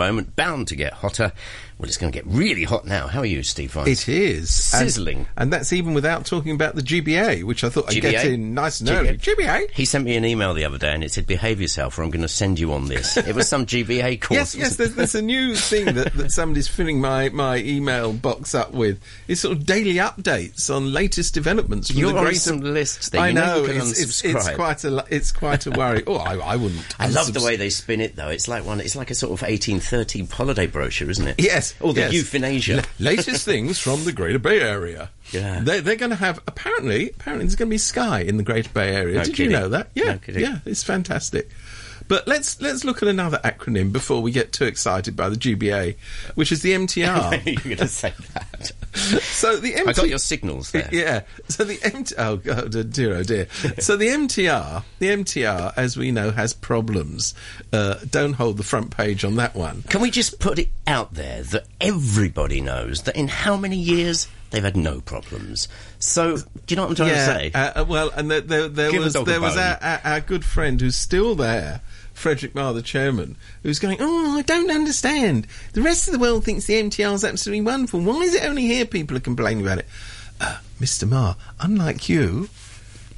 moment, bound to get hotter. Well, it's going to get really hot now. How are you, Steve Vines? It is Sizzling. and, and that's even without talking about the GBA, which I thought I'd get in nice and early. GBA. He sent me an email the other day and it said, behave yourself or I'm going to send you on this. It was some GBA course. Yes, yes. There's, there's a new thing that, that somebody's filling my, my email box up with. It's sort of daily updates on latest developments. From You're the on some lists you I know know. you can it's, it's, quite a it's quite a worry. Oh, I, I wouldn't. I love the way they spin it, though. It's like one. It's like a sort of 1830 holiday brochure, isn't it? Yes, Or the yes. youth in Asia. La- latest things from the Greater Bay Area. Yeah. They're, they're going to have, apparently, apparently there's going to be Sky in the Greater Bay Area. No Did kidding. you know that? Yeah, No yeah, it's fantastic. But let's let's look at another acronym before we get too excited by the GBA, which is the MTR. You're going to say that. so the MTR. I got your signals there. Yeah. So the MT- oh, God, oh dear, oh dear. so the MTR, the MTR, as we know, has problems. Uh, don't hold the front page on that one. Can we just put it out there that everybody knows that in how many years they've had no problems? So, do you know what I'm trying to say? Uh, uh, well, and there, there, there was there was our, our, our good friend who's still there, Frederick Ma, the chairman, who's going, "Oh, I don't understand. The rest of the world thinks the MTR is absolutely wonderful. Why is it only here people are complaining about it?" Uh, Mr. Ma, unlike you.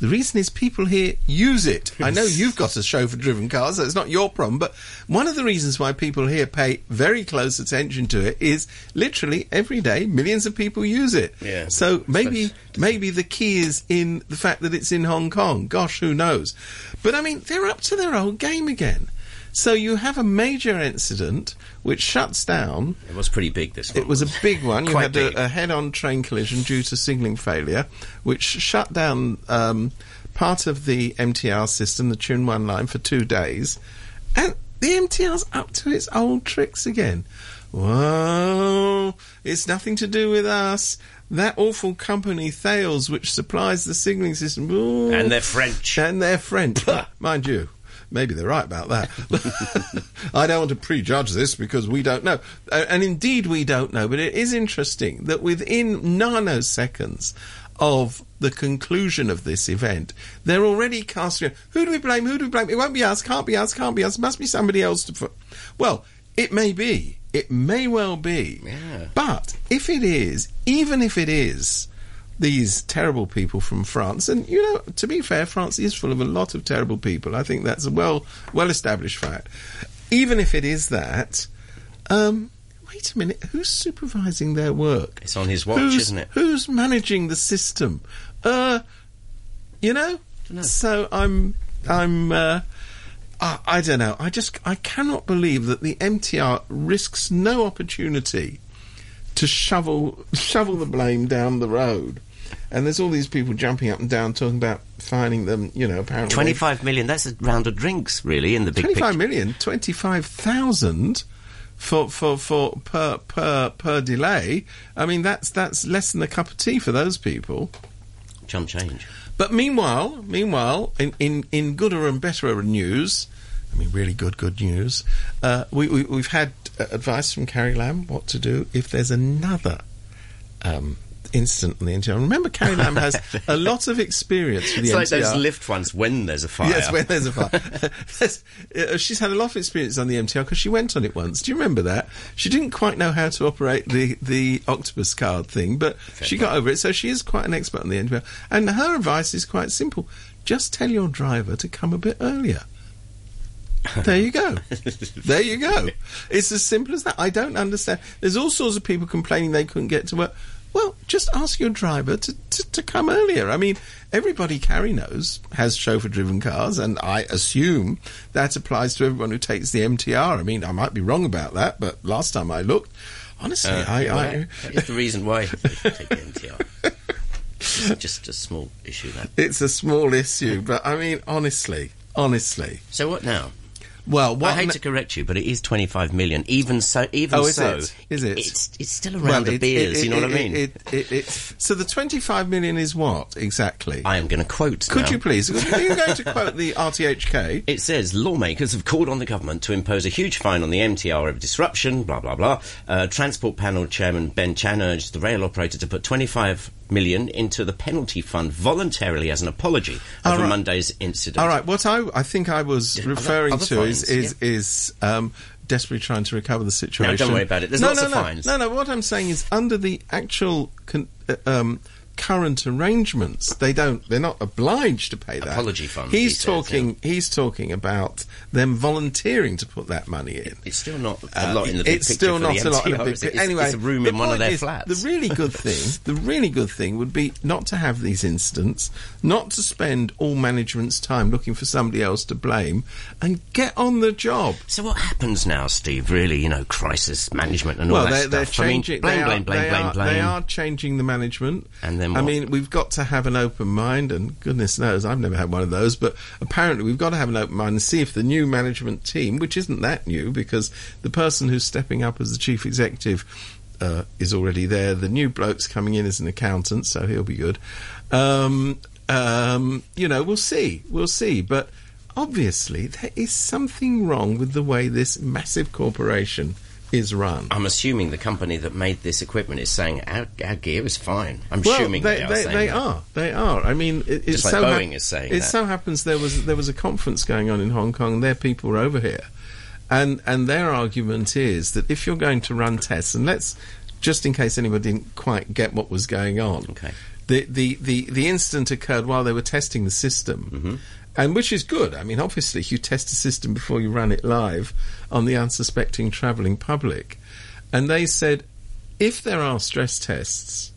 The reason is people here use it. I know you've got a chauffeur-driven car, so it's not your problem. But one of the reasons why people here pay very close attention to it is literally every day millions of people use it. Yeah. So maybe maybe the key is in the fact that it's in Hong Kong. Gosh, who knows? But I mean, they're up to their old game again. So you have a major incident which shuts down. It was pretty big, this one. It was a big one. You had a, a head-on train collision due to signalling failure, which shut down um, part of the MTR system, the Tsuen Wan line, for two days, and the MTR's up to its old tricks again. Whoa! It's nothing to do with us. That awful company, Thales, which supplies the signalling system, ooh, And they're French. and they're French, mind you. Maybe they're right about that. I don't want to prejudge this because we don't know. And indeed, we don't know. But it is interesting that within nanoseconds of the conclusion of this event, they're already casting. Who do we blame? Who do we blame? It won't be us. Can't be us. Can't be us. Must be somebody else. To. F-. Well, it may be. It may well be. Yeah. But if it is, even if it is these terrible people from France, and you know, to be fair, France is full of a lot of terrible people. I think that's a well well established fact. Even if it is that, um, wait a minute, who's supervising their work? It's on his watch, who's, isn't it? Who's managing the system? Uh, you know. Dunno. So I'm I'm. Uh, I, I don't know. I just I cannot believe that the MTR risks no opportunity to shovel shovel the blame down the road. And there's all these people jumping up and down talking about fining them. You know, apparently 25 million, that's a round of drinks, really, in the big 25 picture. million, 25,000 for for for per per per delay. I mean, that's that's less than a cup of tea for those people. Jump change. But meanwhile, meanwhile, in, in, in gooder and betterer news, I mean, really good, good news, uh, we, we, we've had uh, advice from Carrie Lam what to do if there's another um, on the MTR. Remember, Carrie Lam has a lot of experience with the It's like MTR. those lift ones when there's a fire. Yes, when there's a fire. Uh, she's had a lot of experience on the MTR because she went on it once. Do you remember that? She didn't quite know how to operate the, the octopus card thing, but she got over it. So she is quite an expert on the MTR. And her advice is quite simple: just tell your driver to come a bit earlier. There you go. there you go. It's as simple as that. I don't understand. There's all sorts of people complaining they couldn't get to work. Well, just ask your driver to, to, to come earlier. I mean, everybody Carrie knows has chauffeur driven cars, and I assume that applies to everyone who takes the MTR. I mean, I might be wrong about that, but last time I looked, honestly, Uh, I, well, I, that is the reason why they take the MTR. It's just a small issue, that. it's a small issue, but I mean, honestly, honestly. So what now? Well, I hate na- to correct you, but it is 25 million. Even so, even Oh, is so, it? Is it? It's it's still around well, of it- beers. it- you know what I mean? It, it, it, so the 25 million is what exactly? I am going to quote. Could now. you please? Are you going to quote the RTHK? It says lawmakers have called on the government to impose a huge fine on the MTR of disruption. Blah blah blah. Uh, Transport panel chairman Ben Chan urged the rail operator to put 25 million into the penalty fund voluntarily as an apology over right. Monday's incident. All right. What I I think I was referring to is is is um, desperately trying to recover the situation. Don't worry about it. There's no, lots no, of no. fines. No, no. What I'm saying is, under the actual con- uh, um, current arrangements, they don't. They're not obliged to pay that Apology fund, He's he says, talking. He's talking about them volunteering to put that money in. It's still not a lot in the Uh, big it's still not a lot in the big picture. It's- Anyway, it's a room in one of their is, flats. The really good thing, the really good thing would be not to have these incidents, not to spend all management's time looking for somebody else to blame, and get on the job. So what happens now, Steve? Really, you know, crisis management and all Well, that they're, stuff. they're I mean, changing. blame, they, blame, are, blame, blame, are, blame. they are changing the management. And then I what? mean, we've got to have an open mind, and goodness knows, I've never had one of those. But apparently, we've got to have an open mind and see if the new management team, which isn't that new, because the person who's stepping up as the chief executive uh, is already there. The new bloke's coming in as an accountant, so he'll be good. Um, um, you know, we'll see. We'll see. But obviously, there is something wrong with the way this massive corporation is run. I'm assuming the company that made this equipment is saying our, our gear is fine. I'm Well, assuming they, they, are they, are. They are. I mean, it, it Just like so Boeing is saying It that. so happens there was there was a conference going on in Hong Kong. Their people were over here, and and their argument is that if you're going to run tests, and let's just in case anybody didn't quite get what was going on, Okay. the the the, the incident occurred while they were testing the system. Mm-hmm. And which is good. I mean, obviously, you test a system before you run it live on the unsuspecting travelling public. And they said, if there are stress tests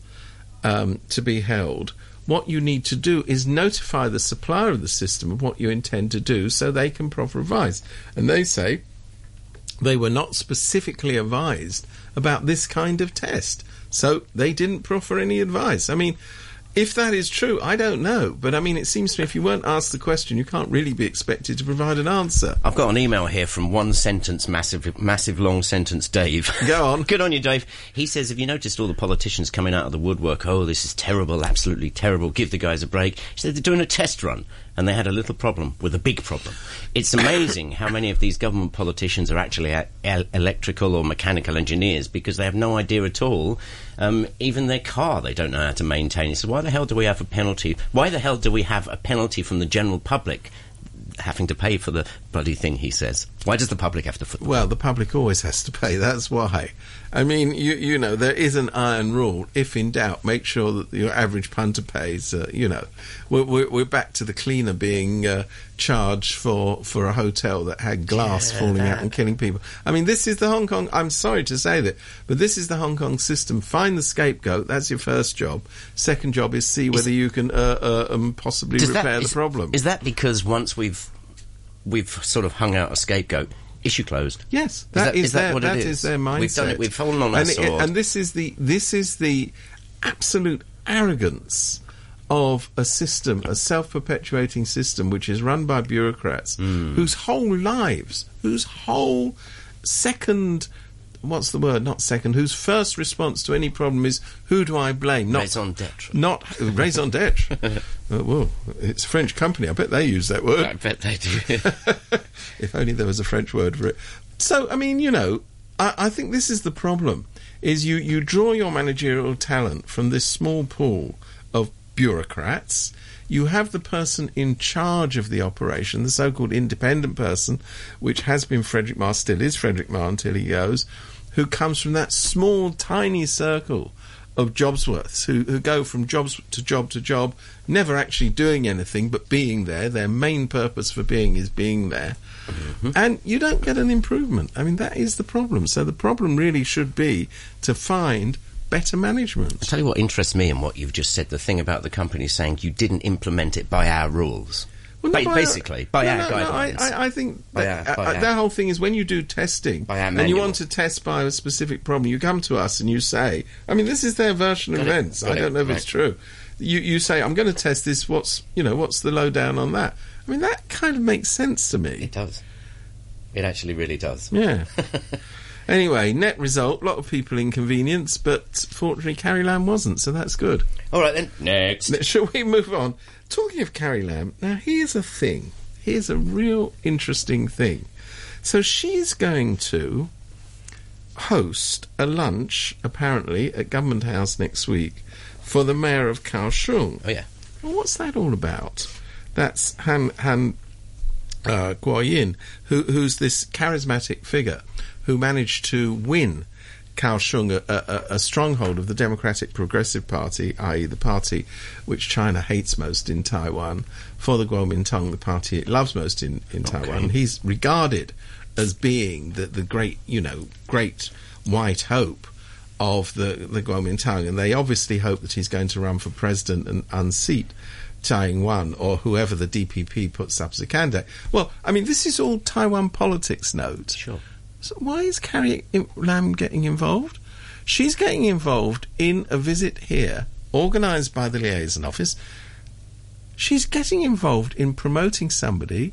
um, to be held, what you need to do is notify the supplier of the system of what you intend to do so they can proffer advice. And they say they were not specifically advised about this kind of test. So they didn't proffer any advice. I mean, if that is true, I don't know. But I mean, it seems to me if you weren't asked the question, you can't really be expected to provide an answer. I've got an email here from one sentence, massive, massive long sentence, Dave. Go on. Good on you, Dave. He says, Have you noticed all the politicians coming out of the woodwork? Oh, this is terrible, absolutely terrible. Give the guys a break. He said they're doing a test run and they had a little problem with a big problem. It's amazing how many of these government politicians are actually el- electrical or mechanical engineers because they have no idea at all. Um, even their car, they don't know how to maintain. So Why the hell do we have a penalty? Why the hell do we have a penalty from the general public? Having to pay for the bloody thing, he says. Why does the public have to foot the Well, the public always has to pay. That's why. I mean, you you know, there is an iron rule. If in doubt, make sure that your average punter pays. Uh, you know, we're, we're we're back to the cleaner being uh, charged for for a hotel that had glass Yeah, falling out and killing people. I mean, this is the Hong Kong. I'm sorry to say that, but this is the Hong Kong system. Find the scapegoat. That's your first job. Second job is see whether you can uh, uh, um, possibly Does that- repair the is- problem. Is that because once we've we've sort of hung out a scapegoat, issue closed? Yes, that- is is that what it that is? is their mindset. We've done it, we've fallen on our and, it- sword. and this is the this is the absolute arrogance of a system, a self-perpetuating system, which is run by bureaucrats Hmm. whose whole lives, whose whole second. What's the word? Not second. Whose first response to any problem is who do I blame? Not Raison d'etre. Not raison d'etre. Uh, well, it's a French company. I bet they use that word I bet they do. if only there was a French word for it. So, I mean, you know, I, I think this is the problem: is you you draw your managerial talent from this small pool of bureaucrats. You have the person in charge of the operation, the so-called independent person, which has been Frederick Ma, still is Frederick Ma until he goes, who comes from that small, tiny circle of jobsworths who, who go from jobs to job to job, never actually doing anything but being there. Their main purpose for being is being there. Mm-hmm. And you don't get an improvement. I mean, that is the problem. So the problem really should be to find better management. i Tell you what interests me in what you've just said the thing about the company saying you didn't implement it by our rules. Well, basically, by no, our no, guidelines. I, I, I think that, our- uh, our- whole thing is when you do testing and you want to test by a specific problem, you come to us and you say, I mean, this is their version of it, events. I don't know if it's true. You you say, I'm going to test this. What's you know what's the lowdown on that? I mean, that kind of makes sense to me. It does. It actually really does. Yeah. anyway, net result: a lot of people inconvenienced, but fortunately, Carrie Lam wasn't, so that's good. All right then. Next. Now, Shall we move on? Talking of Carrie Lam, now here's a thing. Here's a real interesting thing. So she's going to host a lunch, apparently, at Government House next week for the mayor of Kaohsiung. Oh yeah. Well, what's that all about? That's Han Han uh, Kuo-yu, who, who's this charismatic figure who managed to win Kaohsiung, a, a, a, stronghold of the Democratic Progressive Party, i.e., the party which China hates most in Taiwan, for the Kuomintang, the party it loves most in, in okay. Taiwan. He's regarded as being the, the great, you know, great white hope of the, the Kuomintang, and they obviously hope that he's going to run for president and unseat Tsai Ing-wen or whoever the DPP puts up as a candidate. Well, I mean, this is all Taiwan politics note. Sure. So why is Carrie Lamb getting involved? She's getting involved in a visit here, organised by the liaison office. She's getting involved in promoting somebody,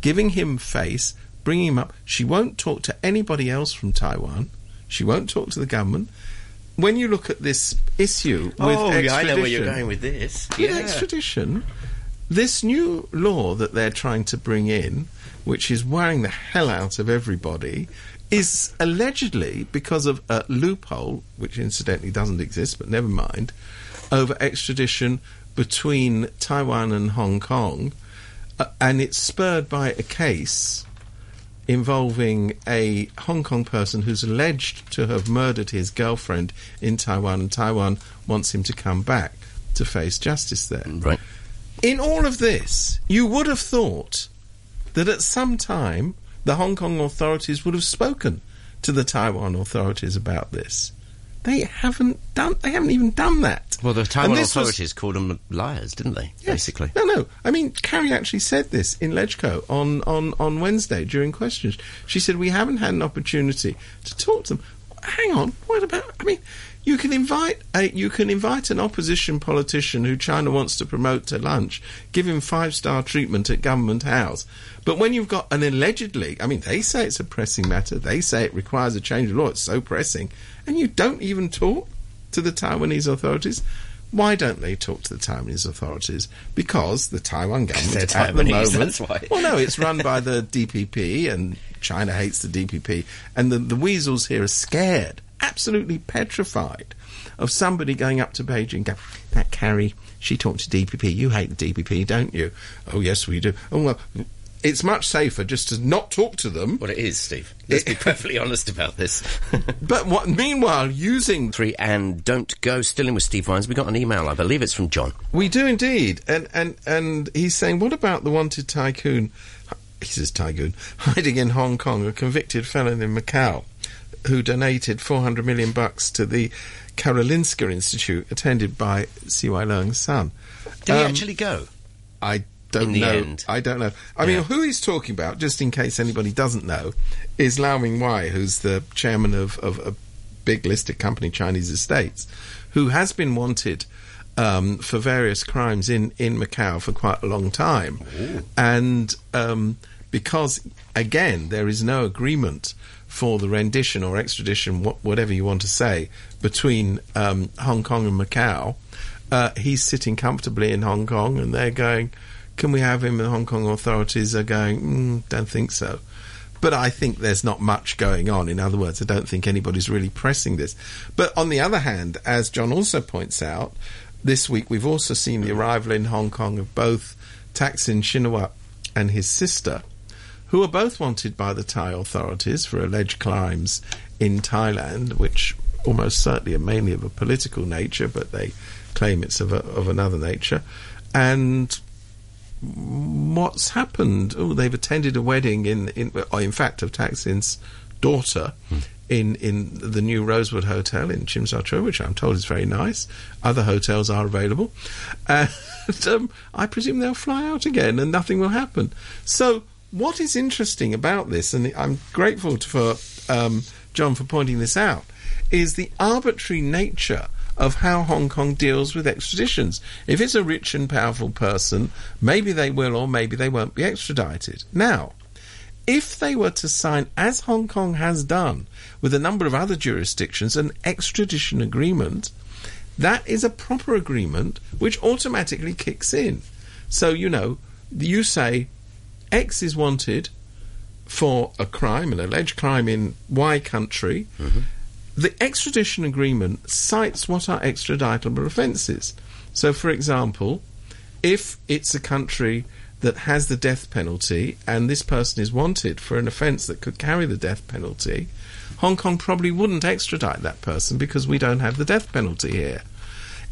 giving him face, bringing him up. She won't talk to anybody else from Taiwan. She won't talk to the government. When you look at this issue with oh, extradition, yeah, I know where you're going with this. With yeah. extradition, this new law that they're trying to bring in which is worrying the hell out of everybody, is allegedly because of a loophole, which incidentally doesn't exist, but never mind, over extradition between Taiwan and Hong Kong, uh, and it's spurred by a case involving a Hong Kong person who's alleged to have murdered his girlfriend in Taiwan, and Taiwan wants him to come back to face justice there. Right. In all of this, you would have thought that at some time the Hong Kong authorities would have spoken to the Taiwan authorities about this. They haven't done. They haven't even done that. Well, the Taiwan authorities was, called them liars, didn't they? Yes. Basically, no, no. I mean, Carrie actually said this in LegCo on, on, on Wednesday during questions. She said we haven't had an opportunity to talk to them. Hang on, what about? I mean, you can invite a, you can invite an opposition politician who China wants to promote to lunch, give him five star treatment at Government House. But when you've got an allegedly, I mean, they say it's a pressing matter. They say it requires a change of law. It's so pressing, and you don't even talk to the Taiwanese authorities. Why don't they talk to the Taiwanese authorities? Because the Taiwan government at the moment, well, no, it's run by the DPP, and China hates the DPP, and the, the weasels here are scared absolutely petrified of somebody going up to Beijing and going, that Carrie, she talked to DPP. You hate the DPP, don't you? Oh, yes, we do. Oh, well, it's much safer just to not talk to them. Well, it is, Steve. Let's be perfectly honest about this. but what, meanwhile, using three and don't go still in with Steve Vines. We got an email, I believe it's from John. We do indeed, and and and he's saying, what about the wanted tycoon? He says tycoon hiding in Hong Kong, a convicted felon in Macau who donated 400 million bucks to the Karolinska Institute, attended by C.Y. Leung's son. Did um, he actually go? I don't know. End. I don't know. I yeah. mean, who he's talking about, just in case anybody doesn't know, is Lau Ming-wai, who's the chairman of, of a big listed company, Chinese Estates, who has been wanted um, for various crimes in, in Macau for quite a long time. Ooh. And um, because, again, there is no agreement for the rendition or extradition, whatever you want to say, between um, Hong Kong and Macau. Uh, he's sitting comfortably in Hong Kong, and they're going, "Can we have him?" And the Hong Kong authorities are going, mm, "Don't think so." But I think there's not much going on. In other words, I don't think anybody's really pressing this. But on the other hand, as John also points out, this week we've also seen the arrival in Hong Kong of both Thaksin Shinawatra and his sister who are both wanted by the Thai authorities for alleged crimes in Thailand, which almost certainly are mainly of a political nature, but they claim it's of, a, of another nature. And what's happened? Oh, they've attended a wedding in, in, in fact, of Thaksin's daughter. Hmm. In, in the new Rosewood Hotel in Tsim Sha which I'm told is very nice. Other hotels are available. And um, I presume they'll fly out again and nothing will happen. So what is interesting about this, and I'm grateful for um, John for pointing this out, is the arbitrary nature of how Hong Kong deals with extraditions. If it's a rich and powerful person, maybe they will or maybe they won't be extradited. Now, if they were to sign, as Hong Kong has done with a number of other jurisdictions, an extradition agreement, that is a proper agreement which automatically kicks in. So, you know, you say, X is wanted for a crime, an alleged crime in Y country. Mm-hmm. The extradition agreement cites what are extraditable offences. So, for example, if it's a country that has the death penalty and this person is wanted for an offence that could carry the death penalty, Hong Kong probably wouldn't extradite that person because we don't have the death penalty here.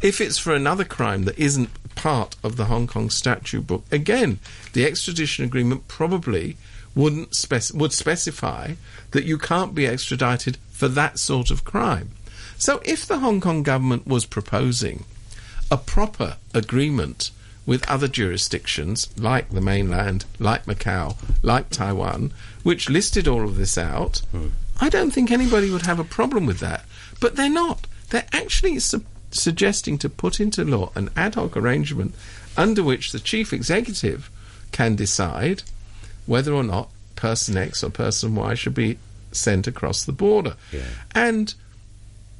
If it's for another crime that isn't part of the Hong Kong statute book, again, the extradition agreement probably wouldn't spec- would specify that you can't be extradited for that sort of crime. So if the Hong Kong government was proposing a proper agreement with other jurisdictions like the mainland, like Macau, like Taiwan, which listed all of this out, hmm. I don't think anybody would have a problem with that. But they're not. They're actually su- suggesting to put into law an ad hoc arrangement under which the chief executive can decide whether or not person X or person Y should be sent across the border. Yeah. And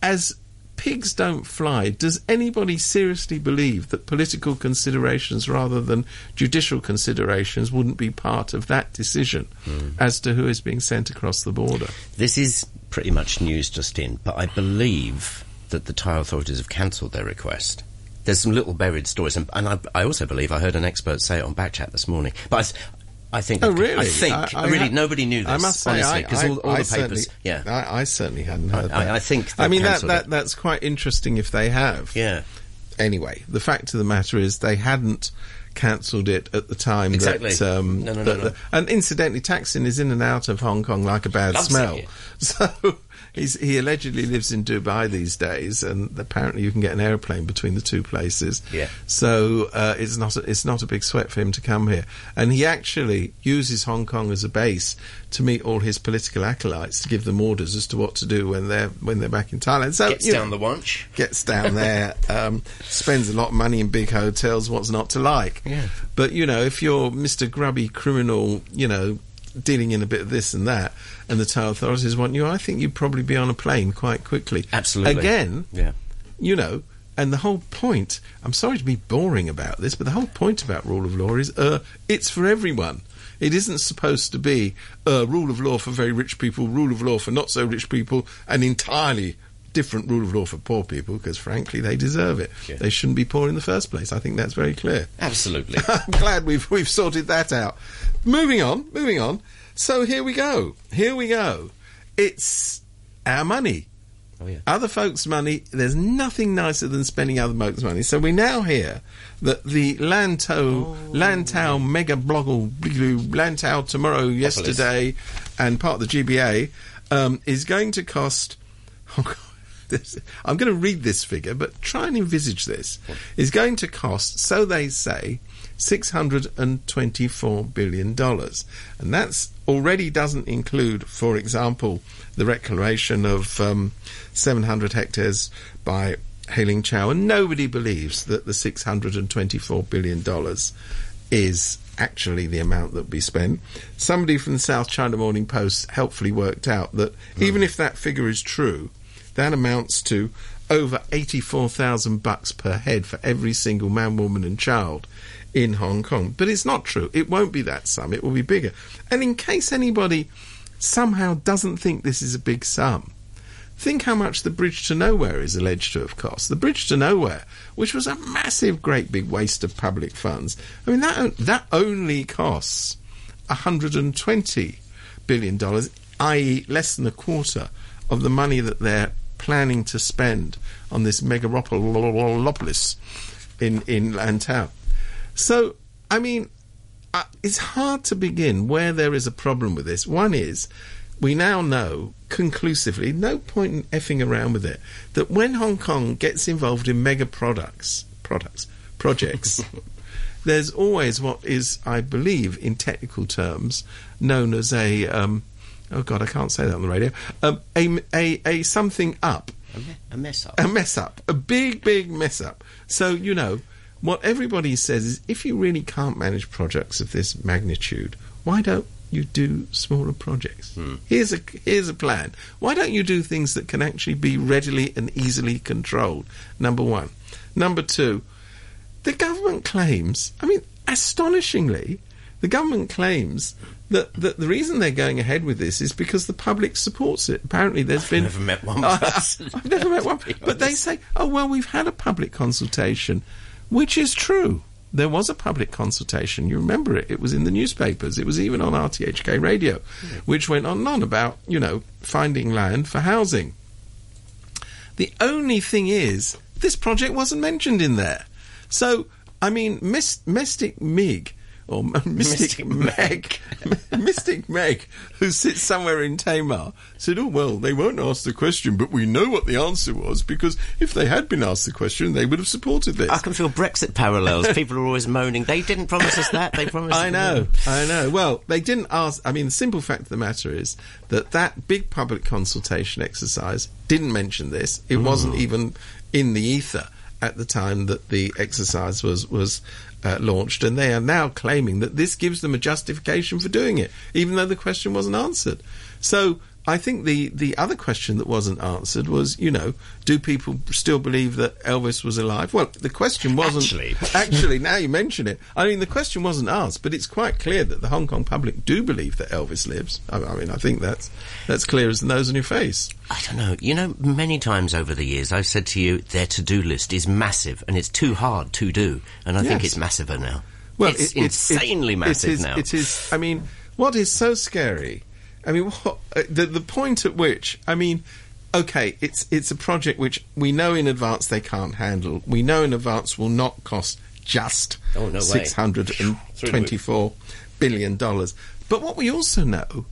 as pigs don't fly, does anybody seriously believe that political considerations rather than judicial considerations wouldn't be part of that decision hmm. as to who is being sent across the border? This is pretty much news just in, but I believe that the Thai authorities have cancelled their request. There's some little buried stories, and, and I, I also believe I heard an expert say it on Backchat this morning. But I, I think, Oh, really? I think, I- I really, ha- nobody knew this. I must say, honestly, because all, all I the papers, yeah, I, I certainly hadn't heard I- that. I think I mean, that, that that's quite interesting if they have. yeah. Anyway, the fact of the matter is they hadn't cancelled it at the time Exactly. that. Um, No, no, no, that- no. and incidentally, Thaksin is in and out of Hong Kong like a bad Loves it, smell. yeah. So he's, he allegedly lives in Dubai these days, and apparently you can get an aeroplane between the two places. Yeah. So uh, it's not a, it's not a big sweat for him to come here, and he actually uses Hong Kong as a base to meet all his political acolytes to give them orders as to what to do when they're when they're back in Thailand. So Gets down know, the wanch. gets down there, um, spends a lot of money in big hotels. What's not to like? Yeah. But you know, if you're Mr. Grubby criminal, you know, dealing in a bit of this and that, and the Thai authorities want you, I think you'd probably be on a plane quite quickly. Absolutely. Again, Yeah. you know, and the whole point. I'm sorry to be boring about this, but the whole point about rule of law is, uh, it's for everyone. It isn't supposed to be uh, rule of law for very rich people, rule of law for not so rich people, and entirely different rule of law for poor people, because frankly they deserve it. Yeah. They shouldn't be poor in the first place. I think that's very clear. Absolutely. I'm glad we've we've sorted that out. Moving on, moving on. So here we go. Here we go. It's our money. oh, yeah. Other folks' money, there's nothing nicer than spending other folks' money. So we now hear that the Lanto, Lantau Mega Bloggle, Lantau tomorrow, yesterday, and part of the GBA um, is going to cost. this- I'm going to read this figure, but try and envisage this. Is going to cost, so they say, $624 billion. And that's already doesn't include, for example, the reclamation of um, 700 hectares by Hei Ling Chau. And nobody believes that the $624 billion is actually the amount that we spent. Somebody from the South China Morning Post helpfully worked out that even if that figure is true, that amounts to over 84,000 bucks per head for every single man, woman and child in Hong Kong. But it's not true. It won't be that sum. It will be bigger. And in case anybody somehow doesn't think this is a big sum, Think how much the Bridge to Nowhere is alleged to have cost. The Bridge to Nowhere, which was a massive, great big waste of public funds. I mean, that that only costs 120 billion dollars, i.e., less than a quarter of the money that they're planning to spend on this megaropolis in in Lantau. So, I mean, uh, it's hard to begin where there is a problem with this. One is we now know conclusively, no point in effing around with it, that when Hong Kong gets involved in mega products, products, projects, there's always what is, I believe, in technical terms, known as a, um, oh God, I can't say that on the radio, um, a, a, a something up A, me- a mess up. a mess up, a big, big mess up. So, you know, what everybody says is if you really can't manage projects of this magnitude, why don't you do smaller projects? Here's a here's a plan. Why don't you do things that can actually be readily and easily controlled? Number one. Number two, the government claims, I mean, astonishingly, the government claims that, that the reason they're going ahead with this is because the public supports it. Apparently, there's been I've never met one person, I've never met one, but they say, "Oh well, we've had a public consultation," which is true. there was a public consultation. You remember it? It was in the newspapers. It was even on RTHK radio, hmm. which went on and on about, you know, finding land for housing. The only thing is, this project wasn't mentioned in there. So, I mean, Myst- Mystic Mig or Mystic, Mystic Meg, Mystic Meg, who sits somewhere in Tamar, said, "Oh well, they won't ask the question, but we know what the answer was because if they had been asked the question, they would have supported this." I can feel Brexit parallels. People are always moaning. They didn't promise us that. They promised. I know, I know. Well, they didn't ask. I mean, the simple fact of the matter is that that big public consultation exercise didn't mention this. It hmm. wasn't even in the ether at the time that the exercise was was uh, launched, and they are now claiming that this gives them a justification for doing it, even though the question wasn't answered. So. I think the, the other question that wasn't answered was, you know, do people still believe that Elvis was alive? Well, the question wasn't Actually. actually, now you mention it, I mean, the question wasn't asked, but it's quite clear that the Hong Kong public do believe that Elvis lives. I, I mean, I think that's that's clear as the nose on your face. I don't know. You know, many times over the years, I've said to you, their to-do list is massive, and it's too hard to do. And I think it's massiver now. Well, it's it- it- insanely it- massive it is, now. It is. I mean, what is so scary? I mean, what, uh, the the point at which I mean, okay, it's it's a project which we know in advance they can't handle. We know in advance will not cost just Oh, no six hundred and twenty-four billion dollars. But what we also know.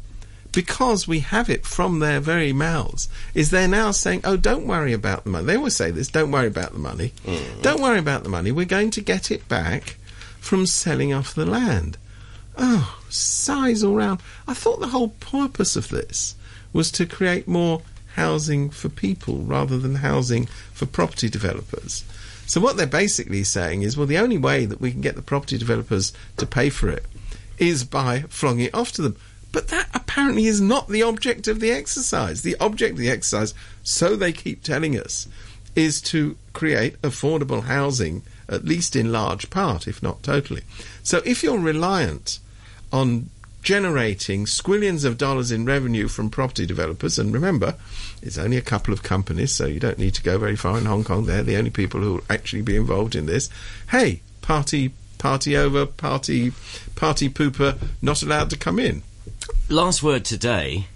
Because we have it from their very mouths, is they're now saying, "Oh, don't worry about the money." They always say this: "Don't worry about the money. Don't worry about the money. We're going to get it back from selling off the land." Oh, sighs all round. I thought the whole purpose of this was to create more housing for people rather than housing for property developers. So what they're basically saying is, well, the only way that we can get the property developers to pay for it is by flogging it off to them. But that apparently is not the object of the exercise. The object of the exercise, so they keep telling us, is to create affordable housing, at least in large part, if not totally. So if you're reliant on generating squillions of dollars in revenue from property developers, and remember, it's only a couple of companies, so you don't need to go very far in Hong Kong. They're the only people who will actually be involved in this. Hey, party, party over, party, party pooper, not allowed to come in. Last word today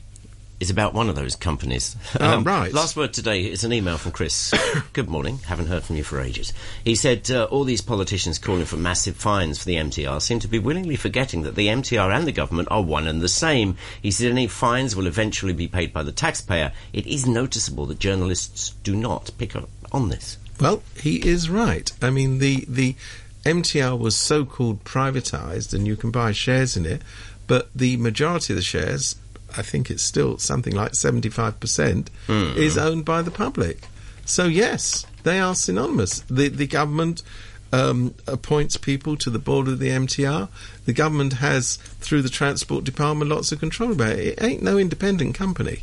is about one of those companies. Oh, right. Last word today is an email from Chris. Good morning. Haven't heard from you for ages. He said uh, all these politicians calling for massive fines for the MTR seem to be willingly forgetting that the MTR and the government are one and the same. He said any fines will eventually be paid by the taxpayer. It is noticeable that journalists do not pick up on this. Well, he is right. I mean, the the MTR was so-called privatized, and you can buy shares in it, but the majority of the shares, I think it's still something like seventy-five percent, is owned by the public. So yes, they are synonymous. The the government. Um, appoints people to the board of the MTR. The government has, through the transport department, lots of control about it. It ain't no independent company.